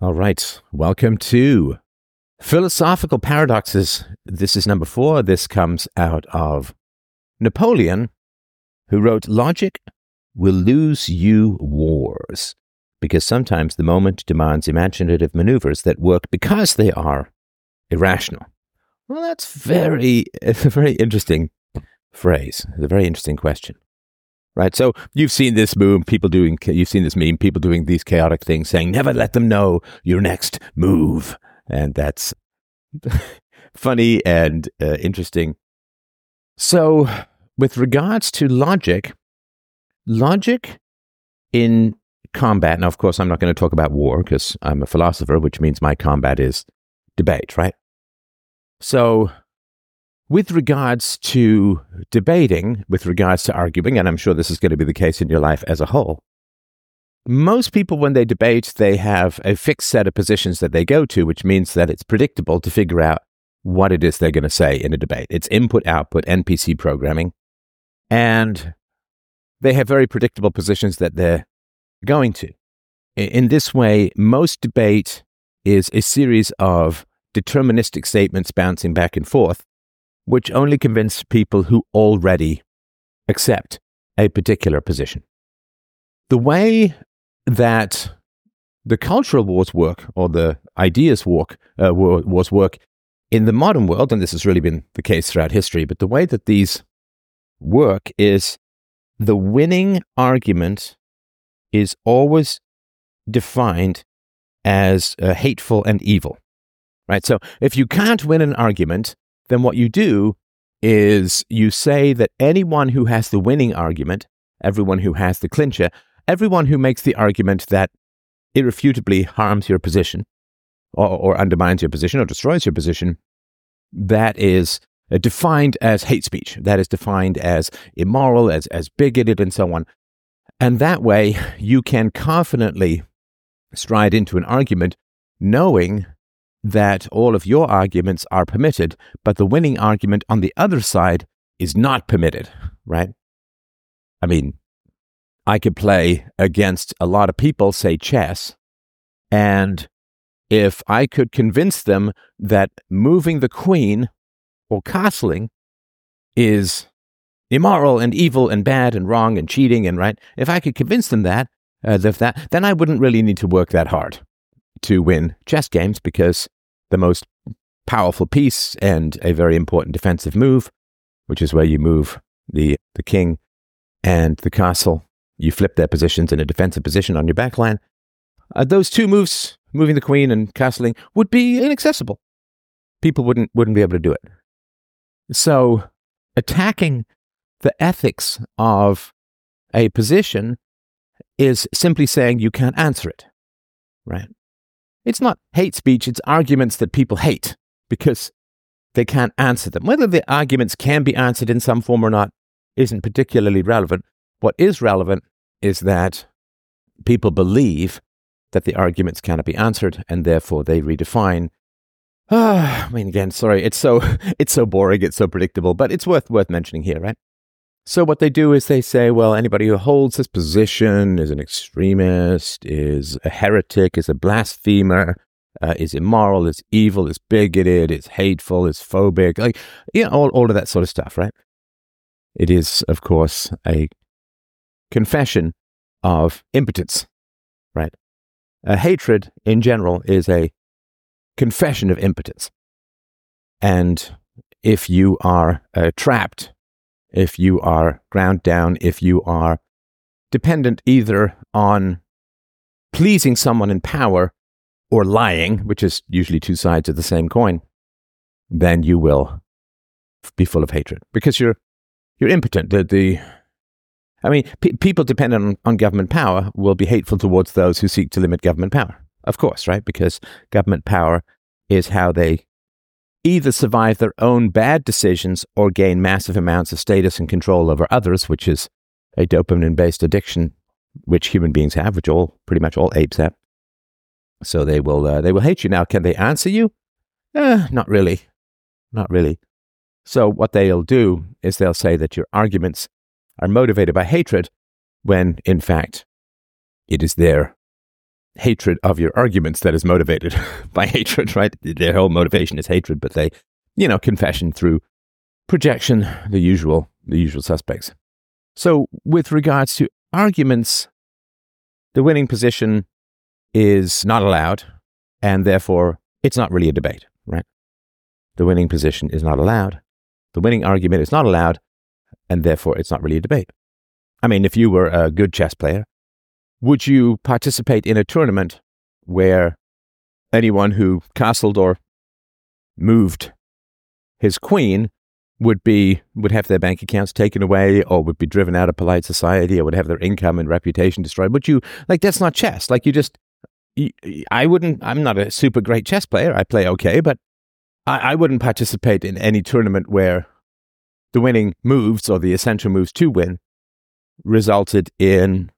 All right. Welcome to Philosophical Paradoxes. This is number four. This comes out of Napoleon, who wrote Logic will lose you wars because sometimes the moment demands imaginative maneuvers that work because they are irrational. Well, that's very, a very interesting phrase. A very interesting question right? So you've seen this move, people doing, you've seen this meme, people doing these chaotic things, saying, never let them know your next move. And that's funny and uh, interesting. So, with regards to logic, logic in combat, now, of course, I'm not going to talk about war because I'm a philosopher, which means my combat is debate, right? So, with regards to debating, with regards to arguing, and I'm sure this is going to be the case in your life as a whole, most people, when they debate, they have a fixed set of positions that they go to, which means that it's predictable to figure out what it is they're going to say in a debate. It's input output, NPC programming. And they have very predictable positions that they're going to. In this way, most debate is a series of deterministic statements bouncing back and forth which only convince people who already accept a particular position. The way that the cultural wars work, or the ideas work, uh, wars work in the modern world, and this has really been the case throughout history, but the way that these work is the winning argument is always defined as uh, hateful and evil. Right? So if you can't win an argument, then what you do is you say that anyone who has the winning argument, everyone who has the clincher, everyone who makes the argument that irrefutably harms your position or, or undermines your position or destroys your position, that is uh, defined as hate speech. That is defined as immoral, as, as bigoted, and so on. And that way, you can confidently stride into an argument knowing that all of your arguments are permitted, but the winning argument on the other side is not permitted, right? I mean, I could play against a lot of people, say chess, and if I could convince them that moving the queen or castling is immoral and evil and bad and wrong and cheating and right, if I could convince them that, uh, that, then I wouldn't really need to work that hard to win chess games because the most powerful piece and a very important defensive move, which is where you move the, the king and the castle. You flip their positions in a defensive position on your backline. Uh, those two moves, moving the queen and castling, would be inaccessible. People wouldn't, wouldn't be able to do it. So, attacking the ethics of a position is simply saying you can't answer it, right? It's not hate speech, it's arguments that people hate because they can't answer them. Whether the arguments can be answered in some form or not isn't particularly relevant. What is relevant is that people believe that the arguments cannot be answered and therefore they redefine Ah, I mean, again, sorry, it's so it's so boring, it's so predictable, but it's worth worth mentioning here, right? So what they do is they say, well, anybody who holds this position is an extremist, is a heretic, is a blasphemer, uh, is immoral, is evil, is bigoted, is hateful, is phobic, like you know, all all of that sort of stuff, right? It is, of course, a confession of impotence, right? A hatred in general is a confession of impotence. And if you are uh, trapped if you are ground down, if you are dependent either on pleasing someone in power or lying, which is usually two sides of the same coin, then you will be full of hatred because you're you're impotent. The, the I mean, people dependent on, on government power will be hateful towards those who seek to limit government power. Of course, right? Because government power is how they either survive their own bad decisions or gain massive amounts of status and control over others, which is a dopamine based addiction which human beings have, which all pretty much all apes have. So they will uh, they will hate you. Now, can they answer you? Eh, not really, not really. So what they'll do is they'll say that your arguments are motivated by hatred, when in fact it is their hatred of your arguments that is motivated by hatred, right? Their whole motivation is hatred, but they, you know, confession through projection, the usual, the usual suspects. So, with regards to arguments, the winning position is not allowed, and therefore it's not really a debate, right? The winning position is not allowed. The winning argument is not allowed, and therefore it's not really a debate. I mean, if you were a good chess player, would you participate in a tournament where anyone who castled or moved his queen would be would have their bank accounts taken away or would be driven out of polite society or would have their income and reputation destroyed? Would you like that's not chess. Like you just i wouldn't i'm not a super great chess player. I play okay but I, I wouldn't participate in any tournament where the winning moves or the essential moves to win resulted in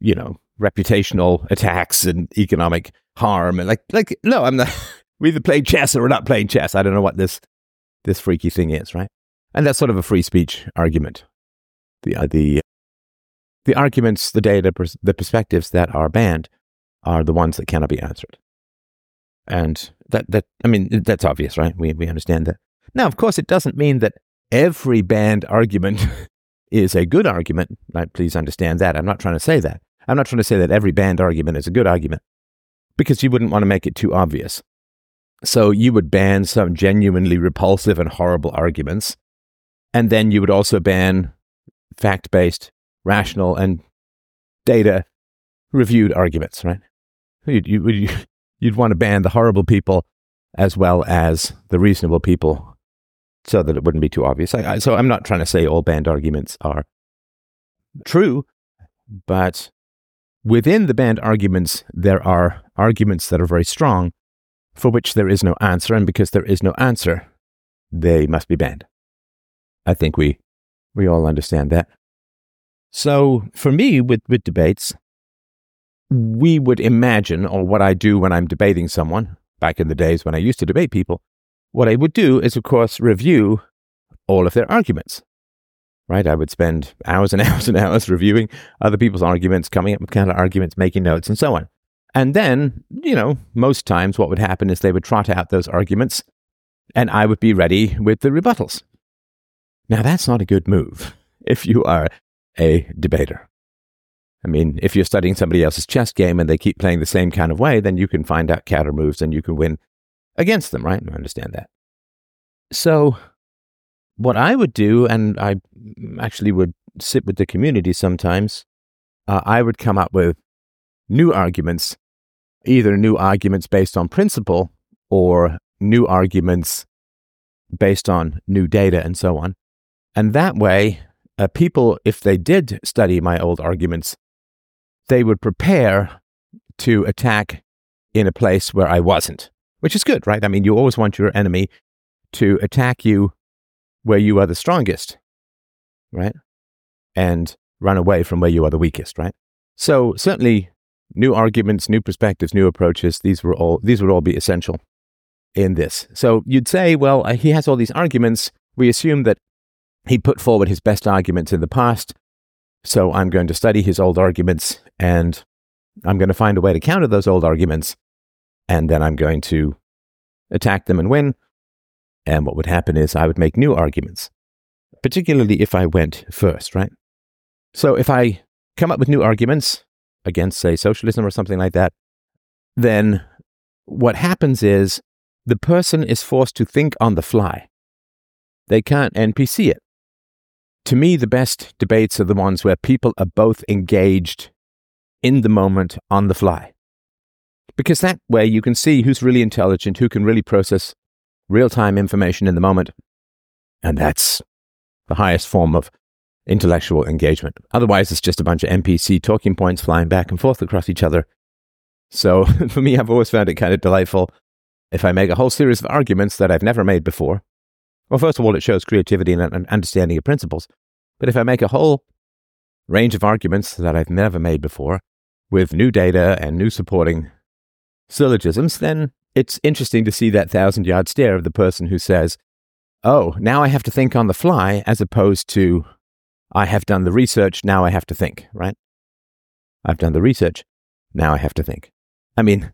you know reputational attacks and economic harm and like like no i'm not we either play chess or we're not playing chess i don't know what this this freaky thing is, right? And that's sort of a free speech argument. The uh, the the arguments, the data, pers- the perspectives that are banned are the ones that cannot be answered. And that that I mean that's obvious, right? We we understand that. Now, of course, it doesn't mean that every banned argument is a good argument. Please understand that. I'm not trying to say that. I'm not trying to say that every banned argument is a good argument because you wouldn't want to make it too obvious. So you would ban some genuinely repulsive and horrible arguments. And then you would also ban fact based, rational, and data reviewed arguments, right? You'd, you, you'd want to ban the horrible people as well as the reasonable people so that it wouldn't be too obvious. I, I, so I'm not trying to say all banned arguments are true, but within the banned arguments, there are arguments that are very strong for which there is no answer, and because there is no answer, they must be banned. I think we we all understand that. So for me, with, with debates, we would imagine, or what I do when I'm debating someone, back in the days when I used to debate people, what I would do is, of course, review all of their arguments. Right? I would spend hours and hours and hours reviewing other people's arguments, coming up with counter arguments, making notes, and so on. And then, you know, most times what would happen is they would trot out those arguments and I would be ready with the rebuttals. Now, that's not a good move if you are a debater. I mean, if you're studying somebody else's chess game and they keep playing the same kind of way, then you can find out counter moves and you can win against them, right? I understand that. So, what I would do, and I actually would sit with the community sometimes, uh, I would come up with new arguments either new arguments based on principle or new arguments based on new data and so on. And that way, uh, people, if they did study my old arguments, they would prepare to attack in a place where I wasn't, which is good, right? I mean, you always want your enemy to attack you where you are the strongest, right? And run away from where you are the weakest, right? So certainly new arguments, new perspectives, new approaches. These were all these would all be essential in this. So you'd say, well, uh, he has all these arguments. We assume that he put forward his best arguments in the past. So I'm going to study his old arguments and I'm going to find a way to counter those old arguments. And then I'm going to attack them and win. And what would happen is I would make new arguments, particularly if I went first, right? So if I come up with new arguments, against, say, socialism or something like that, then what happens is the person is forced to think on the fly. They can't NPC it. To me, the best debates are the ones where people are both engaged in the moment on the fly. Because that way you can see who's really intelligent, who can really process real time information in the moment. And that's the highest form of intellectual engagement. Otherwise, it's just a bunch of NPC talking points flying back and forth across each other. So for me, I've always found it kind of delightful if I make a whole series of arguments that I've never made before. Well, first of all, it shows creativity and an understanding of principles. But if I make a whole range of arguments that I've never made before with new data and new supporting syllogisms, then it's interesting to see that thousand yard stare of the person who says, Oh, now I have to think on the fly, as opposed to I have done the research, now I have to think, right? I've done the research. Now I have to think. I mean,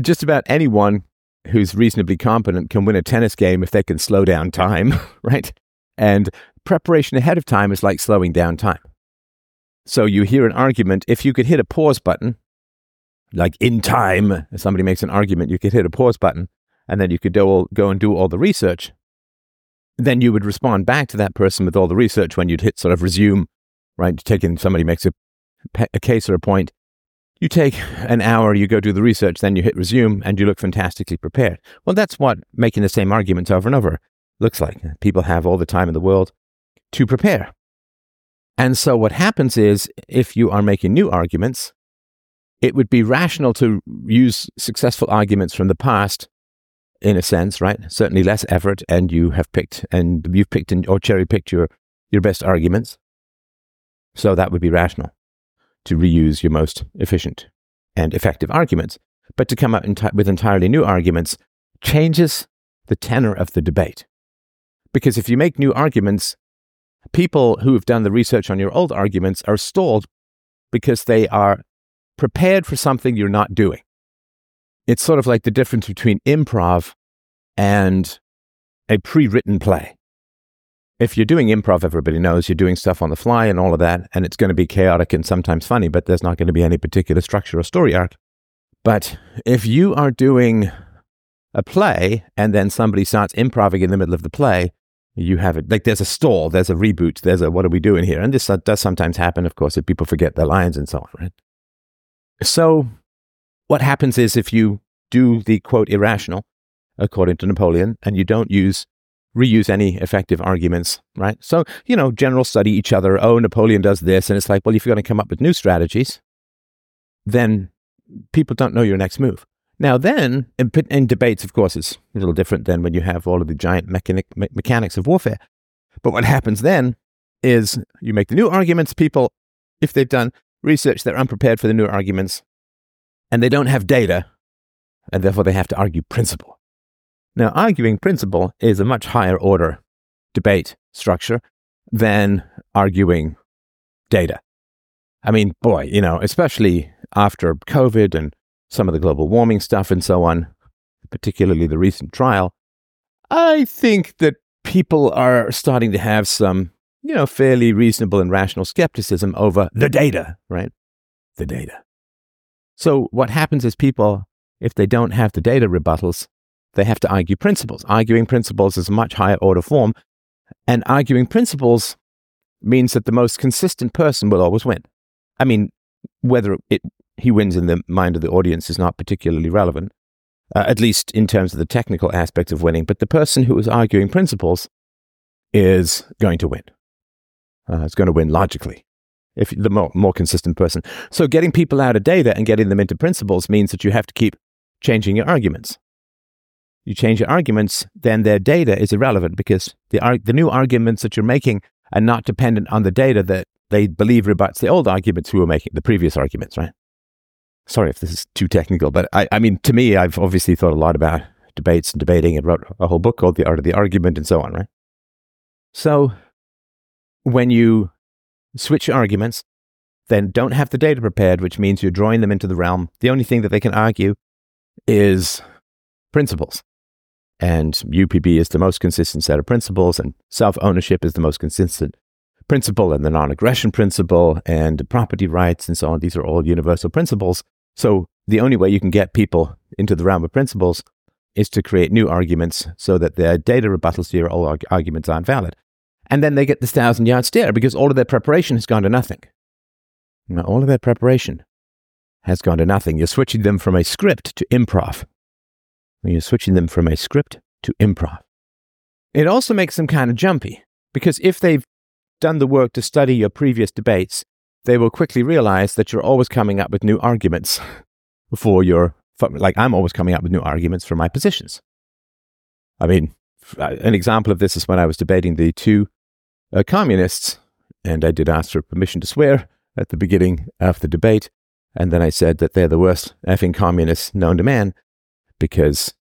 just about anyone who's reasonably competent can win a tennis game if they can slow down time, right? And preparation ahead of time is like slowing down time. So you hear an argument. If you could hit a pause button, like in time, if somebody makes an argument, you could hit a pause button and then you could go, go and do all the research. Then you would respond back to that person with all the research when you'd hit sort of resume, right? Taking somebody makes a, a case or a point. You take an hour, you go do the research, then you hit resume and you look fantastically prepared. Well, that's what making the same arguments over and over looks like. People have all the time in the world to prepare. And so what happens is if you are making new arguments, it would be rational to use successful arguments from the past in a sense, right? Certainly less effort and you have picked and you've picked or cherry picked your, your best arguments. So that would be rational to reuse your most efficient and effective arguments. But to come up enti- with entirely new arguments changes the tenor of the debate. Because if you make new arguments, people who have done the research on your old arguments are stalled because they are prepared for something you're not doing. It's sort of like the difference between improv and a pre written play. If you're doing improv, everybody knows you're doing stuff on the fly and all of that, and it's going to be chaotic and sometimes funny, but there's not going to be any particular structure or story arc. But if you are doing a play and then somebody starts improvising in the middle of the play, you have it like there's a stall, there's a reboot, there's a what are we doing here? And this does sometimes happen, of course, if people forget their lines and so on, right? So, what happens is if you do the quote irrational, according to Napoleon, and you don't use reuse any effective arguments, right? So, you know, generals study each other. Oh, Napoleon does this. And it's like, well, if you're going to come up with new strategies, then people don't know your next move. Now, then, in, in, debates, of course, it's a little different than when you have all of the giant mechanic, me- mechanics of warfare. But what happens then is you make the new arguments. People, if they've done research, they're unprepared for the new arguments and they don't have data, and therefore they have to argue principle. Now, arguing principle is a much higher order debate structure than arguing data. I mean, boy, you know, especially after COVID and some of the global warming stuff and so on, particularly the recent trial, I think that people are starting to have some, you know, fairly reasonable and rational skepticism over the data, right? The data. So what happens is people, if they don't have the data rebuttals, they have to argue principles. Arguing principles is a much higher order form. And arguing principles means that the most consistent person will always win. I mean, whether it, he wins in the mind of the audience is not particularly relevant, uh, at least in terms of the technical aspects of winning. But the person who is arguing principles is going to win. Uh, it's going to win logically if the more, more consistent person. So getting people out of data and getting them into principles means that you have to keep changing your arguments you change your arguments, then their data is irrelevant because the, the new arguments that you're making are not dependent on the data that they believe rebuts the old arguments who were making the previous arguments, right? Sorry if this is too technical, but I, I mean, to me, I've obviously thought a lot about debates and debating and wrote a whole book called The Art of the Argument and so on, right? So when you switch arguments, then don't have the data prepared, which means you're drawing them into the realm. The only thing that they can argue is principles. And UPB is the most consistent set of principles, and self ownership is the most consistent principle, and the non aggression principle, and property rights, and so on. These are all universal principles. So the only way you can get people into the realm of principles is to create new arguments so that their data rebuttals to your old arguments aren't valid. And then they get this thousand yard stare because all of their preparation has gone to nothing. Now, all of their preparation has gone to nothing. You're switching them from a script to improv you're switching them from a script to improv. It also makes them kind of jumpy because if they've done the work to study your previous debates, they will quickly realize that you're always coming up with new arguments for your, like I'm always coming up with new arguments for my positions. I mean, uh, an example of this is when I was debating the two uh, communists, and I did ask for permission to swear at the beginning of the debate, and then I said that they're the worst effing communists known to man, because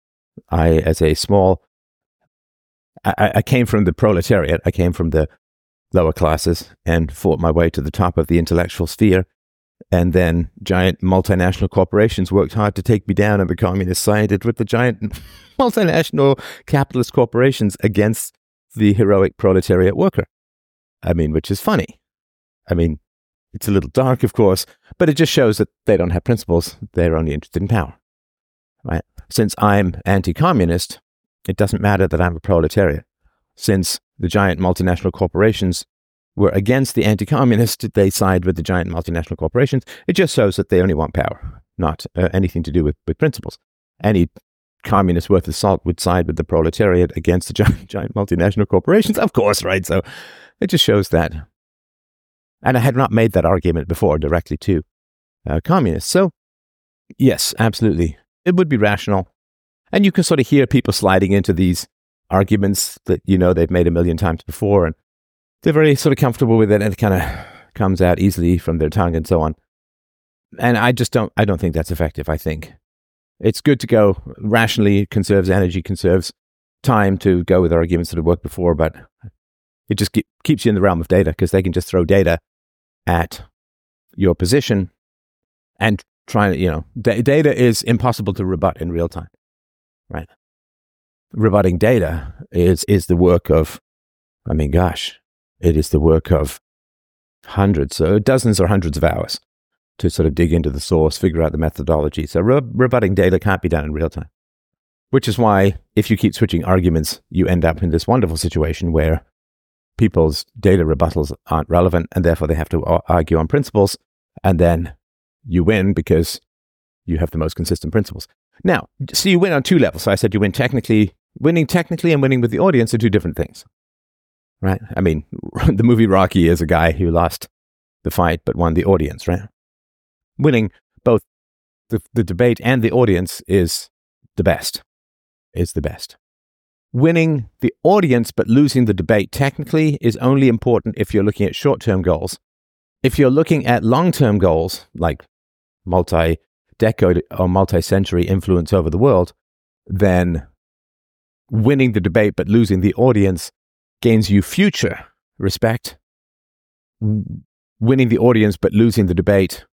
I, as a small, I, I came from the proletariat, I came from the lower classes and fought my way to the top of the intellectual sphere. And then giant multinational corporations worked hard to take me down, and the communists sided with the giant multinational capitalist corporations against the heroic proletariat worker. I mean, which is funny. I mean, it's a little dark, of course, but it just shows that they don't have principles. They're only interested in power. Right? Since I'm anti communist, it doesn't matter that I'm a proletariat. Since the giant multinational corporations were against the anti communist, they side with the giant multinational corporations. It just shows that they only want power, not uh, anything to do with, with principles. Any communist worth of salt would side with the proletariat against the giant, giant multinational corporations, of course, right? So it just shows that and I had not made that argument before directly to uh, communists. So, yes, absolutely. It would be rational. And you can sort of hear people sliding into these arguments that, you know, they've made a million times before. And they're very sort of comfortable with it and it kind of comes out easily from their tongue and so on. And I just don't, I don't think that's effective. I think it's good to go rationally, conserves energy, conserves time to go with arguments that have worked before, but it just keep, keeps you in the realm of data because they can just throw data at your position and trying to, you know, d- data is impossible to rebut in real time, right? Rebutting data is, is the work of, I mean, gosh, it is the work of hundreds, so dozens or hundreds of hours to sort of dig into the source, figure out the methodology. So re- rebutting data can't be done in real time, which is why if you keep switching arguments, you end up in this wonderful situation where people's data rebuttals aren't relevant and therefore they have to argue on principles. And then you win because you have the most consistent principles. Now, so you win on two levels. So I said you win technically, winning technically and winning with the audience are two different things, right? I mean, the movie Rocky is a guy who lost the fight but won the audience, right? Winning both the, the debate and the audience is the best, is the best winning the audience but losing the debate technically is only important if you're looking at short term goals. If you're looking at long term goals, like multi decade or multi century influence over the world, then winning the debate but losing the audience gains you future respect. Winning the audience but losing the debate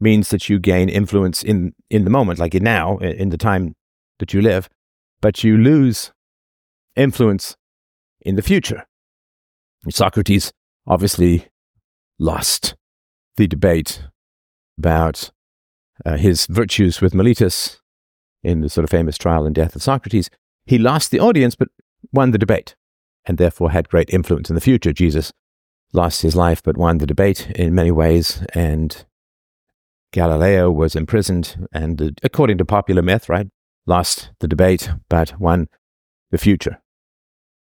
means that you gain influence in, in the moment, like in now, in the time that you live, but you lose influence in the future. Socrates obviously lost the debate about uh, his virtues with Meletus in the sort of famous trial and death of Socrates. He lost the audience, but won the debate, and therefore had great influence in the future. Jesus lost his life, but won the debate in many ways, and Galileo was imprisoned, and according to popular myth, right, lost the debate, but won the future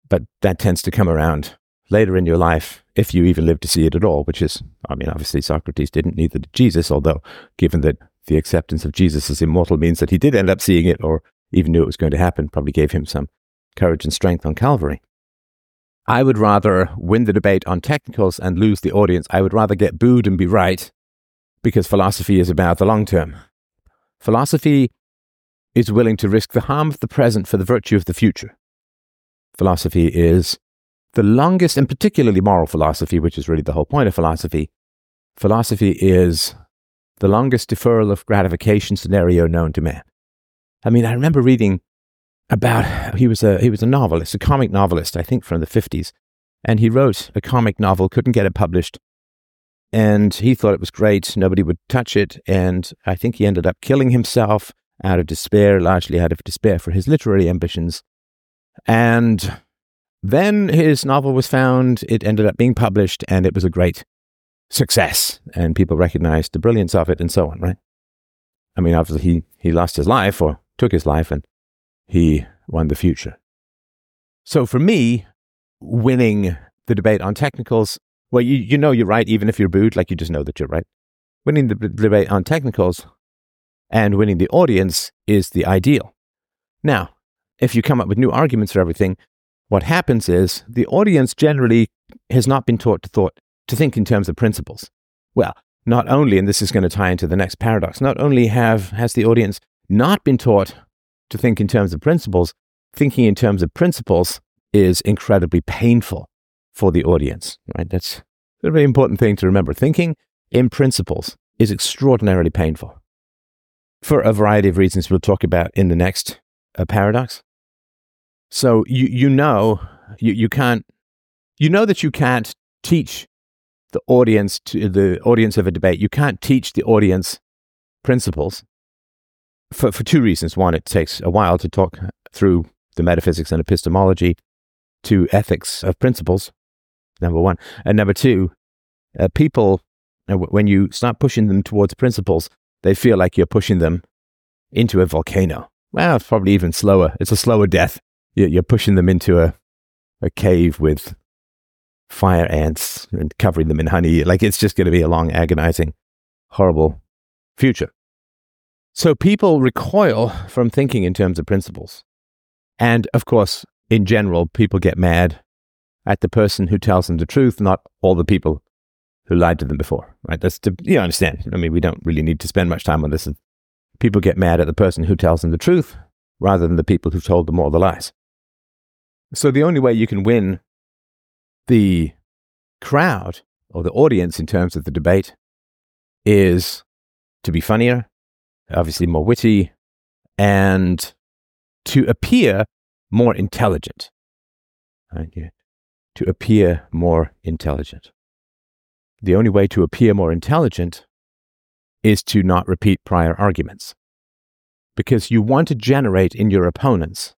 but that tends to come around later in your life if you even live to see it at all, which is, I mean, obviously Socrates didn't, neither did Jesus, although given that the acceptance of Jesus as immortal means that he did end up seeing it or even knew it was going to happen, probably gave him some courage and strength on Calvary. I would rather win the debate on technicals and lose the audience. I would rather get booed and be right because philosophy is about the long term. Philosophy is willing to risk the harm of the present for the virtue of the future philosophy is the longest, and particularly moral philosophy, which is really the whole point of philosophy. Philosophy is the longest deferral of gratification scenario known to man. I mean, I remember reading about he was a he was a novelist, a comic novelist, I think from the fifties, and he wrote a comic novel, couldn't get it published, and he thought it was great, nobody would touch it, and I think he ended up killing himself out of despair, largely out of despair for his literary ambitions. And then his novel was found, it ended up being published, and it was a great success. And people recognized the brilliance of it and so on, right? I mean, obviously, he, he lost his life or took his life, and he won the future. So for me, winning the debate on technicals, well, you, you know you're right, even if you're booed, like you just know that you're right. Winning the debate on technicals and winning the audience is the ideal. Now, if you come up with new arguments for everything, what happens is the audience generally has not been taught to thought to think in terms of principles. Well, not only, and this is going to tie into the next paradox, not only have has the audience not been taught to think in terms of principles, thinking in terms of principles is incredibly painful for the audience. Right? That's a very important thing to remember. Thinking in principles is extraordinarily painful for a variety of reasons we'll talk about in the next uh, paradox. So you you know you, you can't you know that you can't teach the audience to the audience of a debate. You can't teach the audience principles for, for two reasons. One, it takes a while to talk through the metaphysics and epistemology to ethics of principles, number one. And number two, uh, people, uh, when you start pushing them towards principles, they feel like you're pushing them into a volcano. Well, it's probably even slower. It's a slower death. You're pushing them into a, a cave with fire ants and covering them in honey. Like it's just going to be a long, agonizing, horrible future. So people recoil from thinking in terms of principles. And of course, in general, people get mad at the person who tells them the truth, not all the people who lied to them before, right? That's to, you understand. I mean, we don't really need to spend much time on this. People get mad at the person who tells them the truth rather than the people who told them all the lies. So the only way you can win the crowd or the audience in terms of the debate is to be funnier, obviously more witty, and to appear more intelligent. Right? To appear more intelligent. The only way to appear more intelligent is to not repeat prior arguments. Because you want to generate in your opponents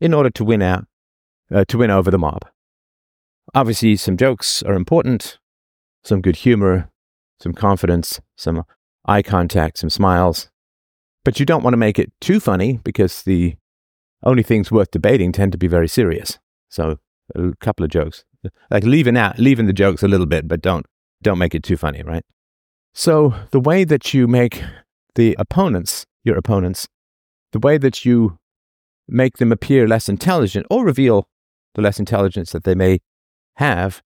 in order to win out, uh, to win over the mob. Obviously, some jokes are important, some good humor, some confidence, some eye contact, some smiles. But you don't want to make it too funny because the only things worth debating tend to be very serious. So a couple of jokes, like leaving out, leaving the jokes a little bit, but don't don't make it too funny, right? So the way that you make the opponents, your opponents, the way that you make them appear less intelligent or reveal the less intelligence that they may have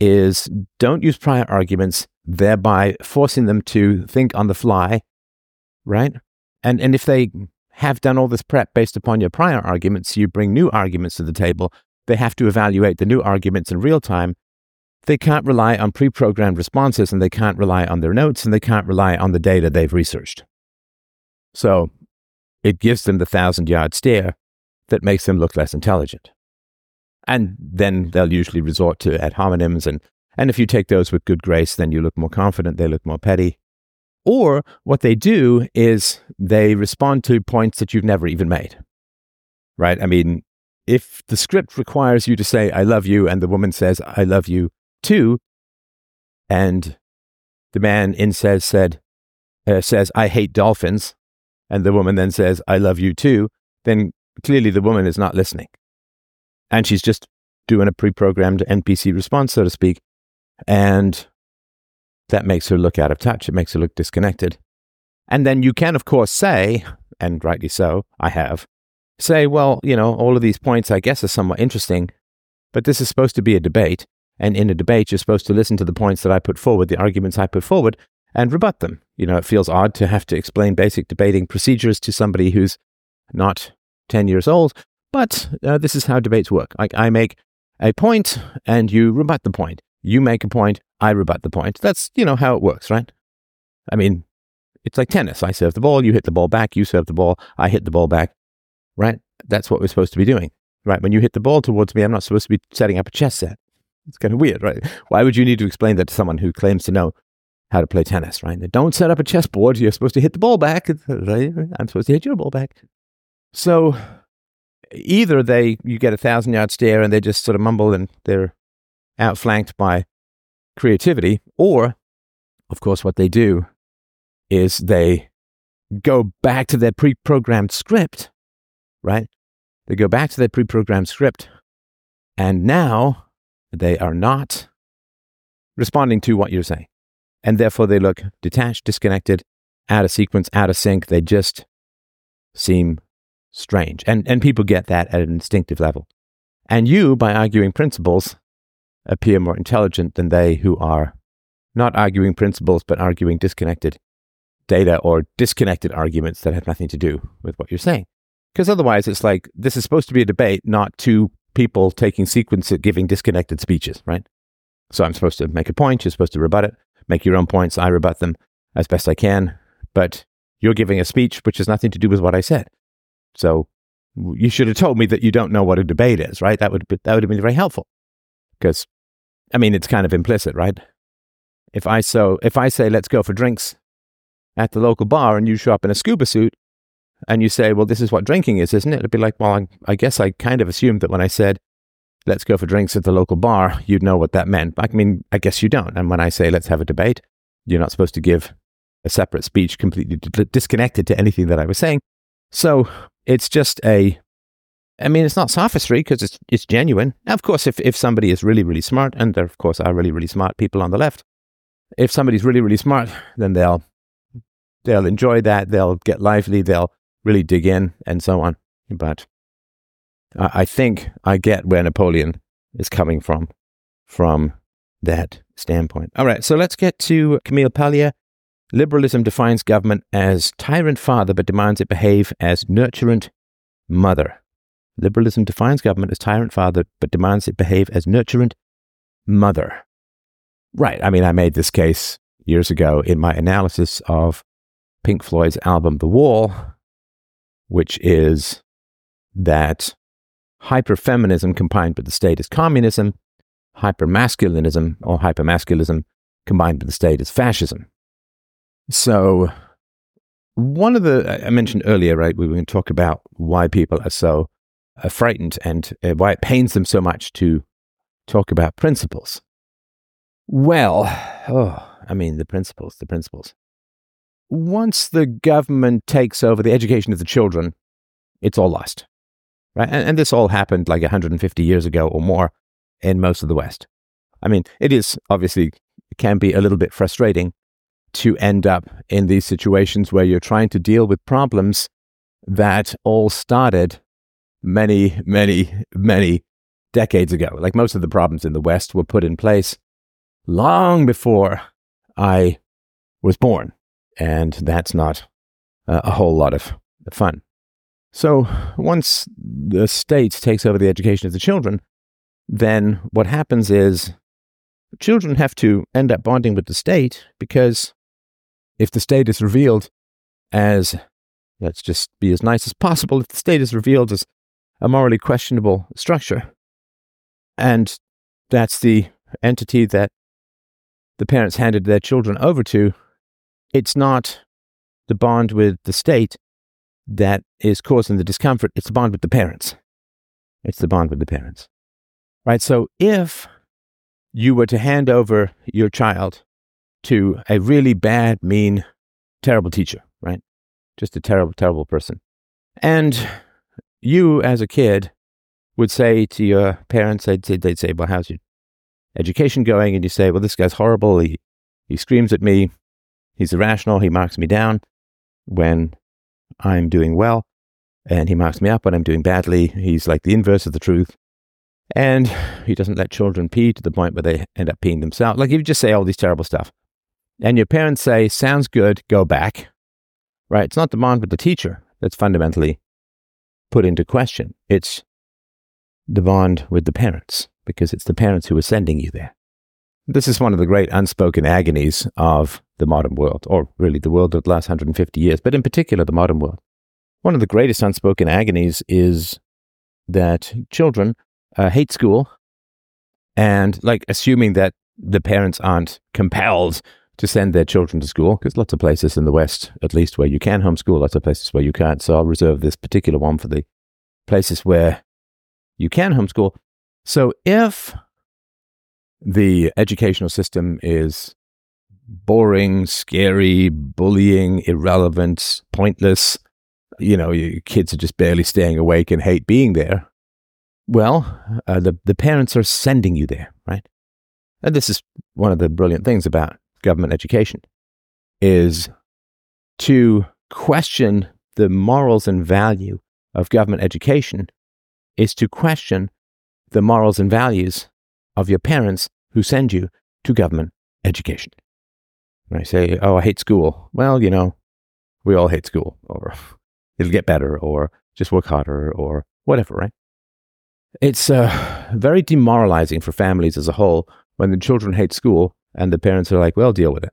is don't use prior arguments, thereby forcing them to think on the fly, right? And and if they have done all this prep based upon your prior arguments, you bring new arguments to the table. They have to evaluate the new arguments in real time. They can't rely on pre programmed responses and they can't rely on their notes and they can't rely on the data they've researched. So it gives them the thousand yard stare that makes them look less intelligent. And then they'll usually resort to ad hominems. And, and if you take those with good grace, then you look more confident, they look more petty. Or what they do is they respond to points that you've never even made. Right? I mean, if the script requires you to say, I love you, and the woman says, I love you too, and the man in says, said, uh, says, I hate dolphins, and the woman then says, I love you too, then clearly the woman is not listening. And she's just doing a pre programmed NPC response, so to speak. And that makes her look out of touch. It makes her look disconnected. And then you can, of course, say, and rightly so, I have, say, well, you know, all of these points, I guess, are somewhat interesting, but this is supposed to be a debate. And in a debate, you're supposed to listen to the points that I put forward, the arguments I put forward, and rebut them. You know, it feels odd to have to explain basic debating procedures to somebody who's not 10 years old, but uh, this is how debates work. Like I make a point and you rebut the point. You make a point, I rebut the point. That's, you know, how it works, right? I mean, it's like tennis. I serve the ball, you hit the ball back, you serve the ball, I hit the ball back, right? That's what we're supposed to be doing, right? When you hit the ball towards me, I'm not supposed to be setting up a chess set. It's kind of weird, right? Why would you need to explain that to someone who claims to know how to play tennis, right? They Don't set up a chessboard. You're supposed to hit the ball back, right? I'm supposed to hit your ball back. So either they you get a thousand yard stare and they just sort of mumble and they're outflanked by creativity, or of course what they do is they go back to their pre-programmed script, right? They go back to their pre-programmed script, and now they are not responding to what you're saying, and therefore they look detached, disconnected, out of sequence, out of sync. They just seem strange. And, and people get that at an instinctive level. And you, by arguing principles, appear more intelligent than they who are not arguing principles, but arguing disconnected data or disconnected arguments that have nothing to do with what you're saying. Because otherwise, it's like this is supposed to be a debate, not two people taking sequences, giving disconnected speeches, right? So I'm supposed to make a point, you're supposed to rebut it, make your own points, I rebut them. as best I can, but you're giving a speech which has nothing to do with what I said. So you should have told me that you don't know what a debate is, right? That would be, that would have been very helpful. Because, I mean, it's kind of implicit, right? If I so if I say let's go for drinks at the local bar and you show up in a scuba suit and you say, well, this is what drinking is, isn't it? It'd be like, well, I, I guess I kind of assumed that when I said let's go for drinks at the local bar, you'd know what that meant. I mean, I guess you don't. And when I say let's have a debate, you're not supposed to give a separate speech completely d- disconnected to anything that I was saying. So it's just a, I mean, it's not sophistry because it's, it's genuine. Now, of course, if, if somebody is really, really smart, and there, of course, are really, really smart people on the left, if somebody's really, really smart, then they'll, they'll enjoy that. They'll get lively. They'll really dig in and so on. But I think I get where Napoleon is coming from, from that standpoint. All right, so let's get to Camille Paglia. Liberalism defines government as tyrant father, but demands it behave as nurturant mother. Liberalism defines government as tyrant father, but demands it behave as nurturant mother. Right. I mean, I made this case years ago in my analysis of Pink Floyd's album The Wall, which is that hyperfeminism combined with the state is communism, hypermasculinism or hypermasculism combined with the state is fascism. So, one of the, I mentioned earlier, right, we were going to talk about why people are so uh, frightened and uh, why it pains them so much to talk about principles. Well, oh, I mean, the principles, the principles. Once the government takes over the education of the children, it's all lost right? And, and this all happened like 150 years ago or more in most of the West. I mean, it is obviously it can be a little bit frustrating to end up in these situations where you're trying to deal with problems that all started many, many, many decades ago. Like most of the problems in the West were put in place long before I was born. And that's not a whole lot of fun. So once the state takes over the education of the children, then what happens is children have to end up bonding with the state because if the state is revealed as, let's just be as nice as possible, if the state is revealed as a morally questionable structure, and that's the entity that the parents handed their children over to, it's not the bond with the state that is causing the discomfort, it's the bond with the parents. It's the bond with the parents. Right? So if you were to hand over your child to a really bad, mean, terrible teacher, right? Just a terrible, terrible person. And you, as a kid, would say to your parents, they'd say, they'd say, Well, how's your education going? And you say, Well, this guy's horrible. He, he screams at me. He's irrational. He marks me down when I'm doing well, and he marks me up when I'm doing badly. He's like the inverse of the truth. And he doesn't let children pee to the point where they end up peeing themselves. Like, you just say all these terrible stuff, and your parents say, sounds good, go back, right? It's not the bond with the teacher that's fundamentally put into question. It's the bond with the parents, because it's the parents who are sending you there. This is one of the great unspoken agonies of the modern world, or really the world of the last 150 years, but in particular the modern world. One of the greatest unspoken agonies is that children uh, hate school and like assuming that the parents aren't compelled to send their children to school, because lots of places in the West, at least where you can homeschool, lots of places where you can't. So I'll reserve this particular one for the places where you can homeschool. So if the educational system is boring, scary, bullying, irrelevant, pointless. You know, your kids are just barely staying awake and hate being there. Well, uh, the, the parents are sending you there, right? And this is one of the brilliant things about government education is to question the morals and value of government education is to question the morals and values of your parents who send you to government education. And I say, oh, I hate school. Well, you know, we all hate school, or it'll get better, or just work harder, or whatever, right? It's uh, very demoralizing for families as a whole when the children hate school and the parents are like, well, deal with it.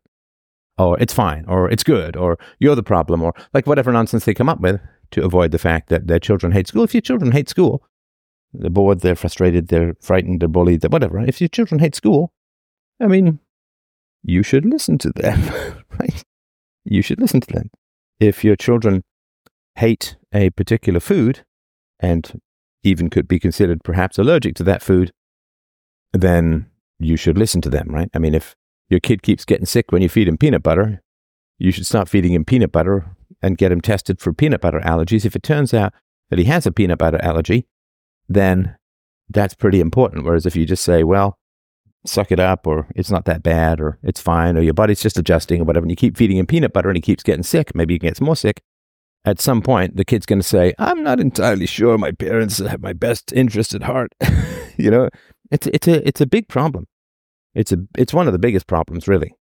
or it's fine, or it's good, or you're the problem, or like whatever nonsense they come up with to avoid the fact that their children hate school. If your children hate school, they're bored, they're frustrated, they're frightened, they're bullied, they're whatever. If your children hate school, I mean, you should listen to them, right? You should listen to them. If your children hate a particular food and even could be considered perhaps allergic to that food, then you should listen to them, right? I mean, if your kid keeps getting sick when you feed him peanut butter, you should stop feeding him peanut butter and get him tested for peanut butter allergies. If it turns out that he has a peanut butter allergy, then that's pretty important. Whereas if you just say, well, suck it up, or it's not that bad, or it's fine, or your body's just adjusting, or whatever, and you keep feeding him peanut butter and he keeps getting sick, maybe he gets more sick, at some point the kid's going to say, I'm not entirely sure my parents have my best interest at heart. you know, it's, it's, a, it's a big problem. It's, a, it's one of the biggest problems, really.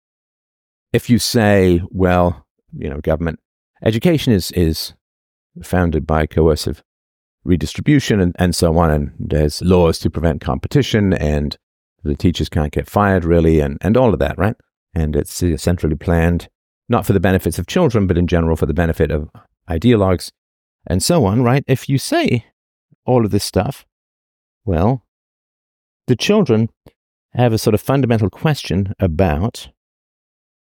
If you say, well, you know, government education is, is founded by coercive redistribution and, and so on, and there's laws to prevent competition, and the teachers can't get fired, really, and, and all of that, right? And it's centrally planned, not for the benefits of children, but in general for the benefit of ideologues and so on, right? If you say all of this stuff, well, the children have a sort of fundamental question about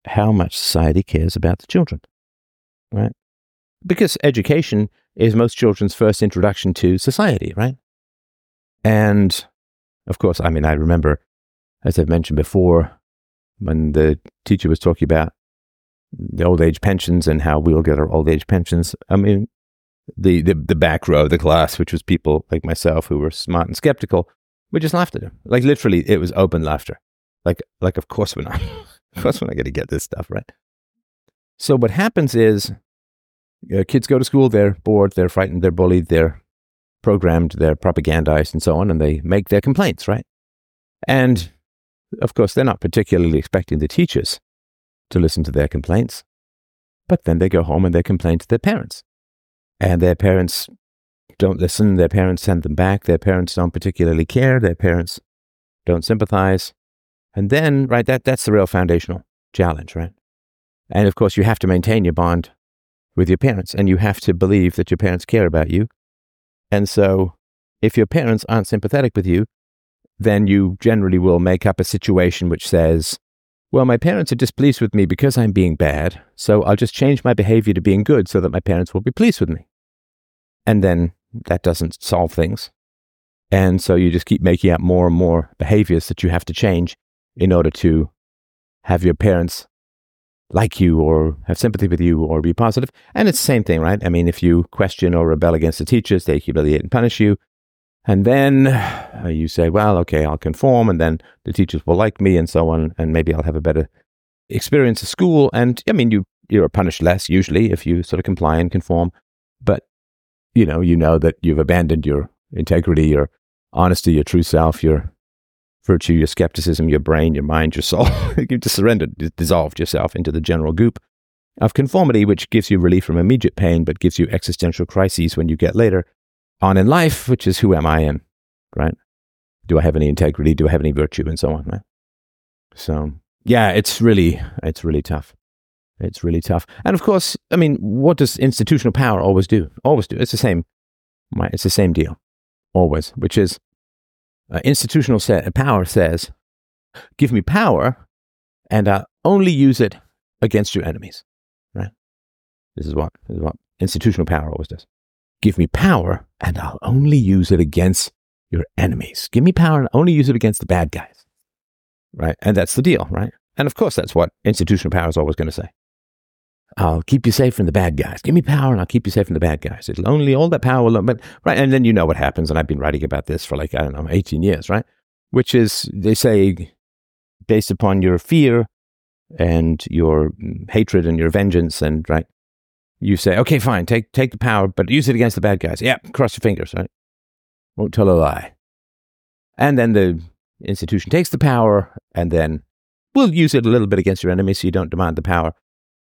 how much society cares about the children, right? Because education is most children's first introduction to society, right? And of course, I mean, I remember, as I've mentioned before, when the teacher was talking about the old age pensions and how we'll get our old age pensions. I mean, the, the, the back row of the class, which was people like myself who were smart and skeptical, we just laughed at him. Like literally, it was open laughter. Like, like of course we're not. of course we're not going to get this stuff right. So what happens is, uh, kids go to school, they're bored, they're frightened, they're bullied, they're programmed, they're propagandized, and so on, and they make their complaints, right? And of course, they're not particularly expecting the teachers to listen to their complaints. But then they go home and they complain to their parents. And their parents don't listen. Their parents send them back. Their parents don't particularly care. Their parents don't sympathize. And then, right, that, that's the real foundational challenge, right? And of course, you have to maintain your bond with your parents and you have to believe that your parents care about you. And so, if your parents aren't sympathetic with you, then you generally will make up a situation which says, well, my parents are displeased with me because I'm being bad, so I'll just change my behavior to being good so that my parents will be pleased with me. And then that doesn't solve things. And so you just keep making up more and more behaviors that you have to change in order to have your parents like you or have sympathy with you or be positive. And it's the same thing, right? I mean, if you question or rebel against the teachers, they humiliate and punish you. And then uh, you say, well, okay, I'll conform, and then the teachers will like me, and so on, and maybe I'll have a better experience at school. And I mean, you you're punished less usually if you sort of comply and conform, you know, you know that you've abandoned your integrity, your honesty, your true self, your virtue, your skepticism, your brain, your mind, your soul. You've just surrendered, dissolved yourself into the general goop of conformity, which gives you relief from immediate pain, but gives you existential crises when you get later on in life, which is who am I in, right? Do I have any integrity? Do I have any virtue, and so on, right? So yeah, it's really it's really tough. It's really tough. And of course, I mean, what does institutional power always do? Always do. It's the same. It's the same deal, always. Which is, uh, institutional set, power says, "Give me power, and I'll only use it against your enemies." Right. This is what this is what institutional power always does. Give me power, and I'll only use it against your enemies. Give me power, and only use it against the bad guys. Right? And that's the deal, right? And of course, that's what institutional power is always going to say. I'll keep you safe from the bad guys. Give me power and I'll keep you safe from the bad guys. It'll only, all that power will, but, right. And then you know what happens. And I've been writing about this for like, I don't know, 18 years, right? Which is, they say, based upon your fear and your mm, hatred and your vengeance and, right? you say, okay, fine, take take the power, but use it against the bad guys. Yeah, cross your fingers, right? Won't tell a lie. And then the institution takes the power, and then we'll use it a little bit against your enemy, so you don't demand the power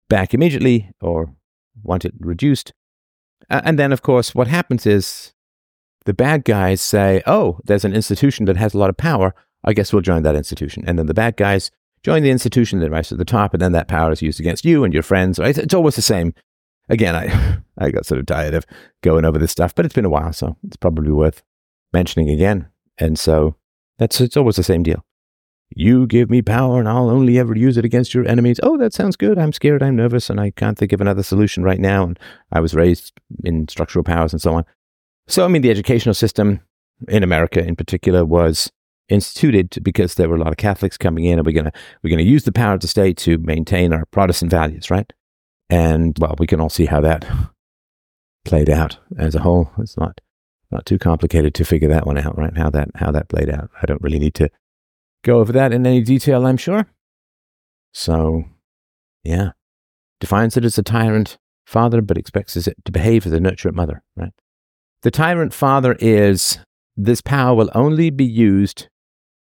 back immediately or want it reduced. And then, of course, what happens is the bad guys say, oh, there's an institution that has a lot of power. I guess we'll join that institution. And then the bad guys join the institution that rises to the top, and then that power is used against you and your friends. Right? It's always the same. Again, I I got sort of tired of going over this stuff, but it's been a while, so it's probably worth mentioning again. And so that's it's always the same deal. You give me power, and I'll only ever use it against your enemies. Oh, that sounds good. I'm scared. I'm nervous, and I can't think of another solution right now. And I was raised in structural powers and so on. So, I mean, the educational system in America, in particular, was instituted because there were a lot of Catholics coming in, and we're gonna we're gonna use the power of the state to maintain our Protestant values, right? And well, we can all see how that played out as a whole. It's not not too complicated to figure that one out, right? How that how that played out. I don't really need to go over that in any detail, I'm sure. So, yeah, defines it as a tyrant father, but expects it to behave as a nurturant mother, right? The tyrant father is this power will only be used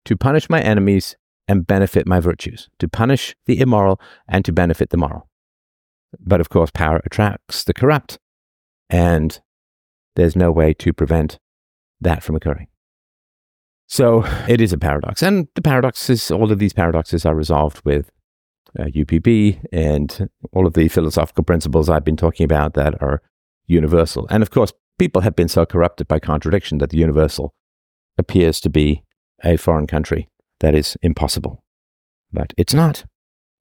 to punish my enemies and benefit my virtues, to punish the immoral and to benefit the moral. But of course, power attracts the corrupt, and there's no way to prevent that from occurring. So it is a paradox. And the paradox is all of these paradoxes are resolved with uh, UPB and all of the philosophical principles I've been talking about that are universal. And of course, people have been so corrupted by contradiction that the universal appears to be a foreign country that is impossible. But it's not.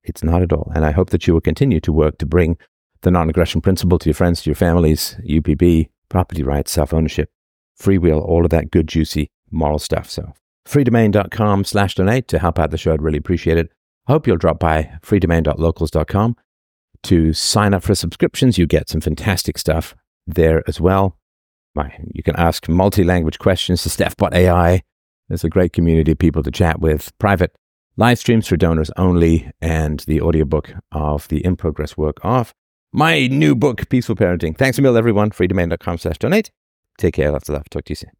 It's not at all. And I hope that you will continue to work to bring the non aggression principle to your friends, to your families, UPB, property rights, self ownership, free will, all of that good, juicy moral stuff. So freedomain.com slash donate to help out the show. I'd really appreciate it. I hope you'll drop by freedomain.locals.com to sign up for subscriptions. You get some fantastic stuff there as well. You can ask multi language questions to StephBot AI. There's a great community of people to chat with, private live streams for donors only, and the audiobook of the in progress work of my new book, Peaceful Parenting. Thanks a mil, everyone. Freedomain.com slash donate. Take care. Lots of love. Talk to you soon.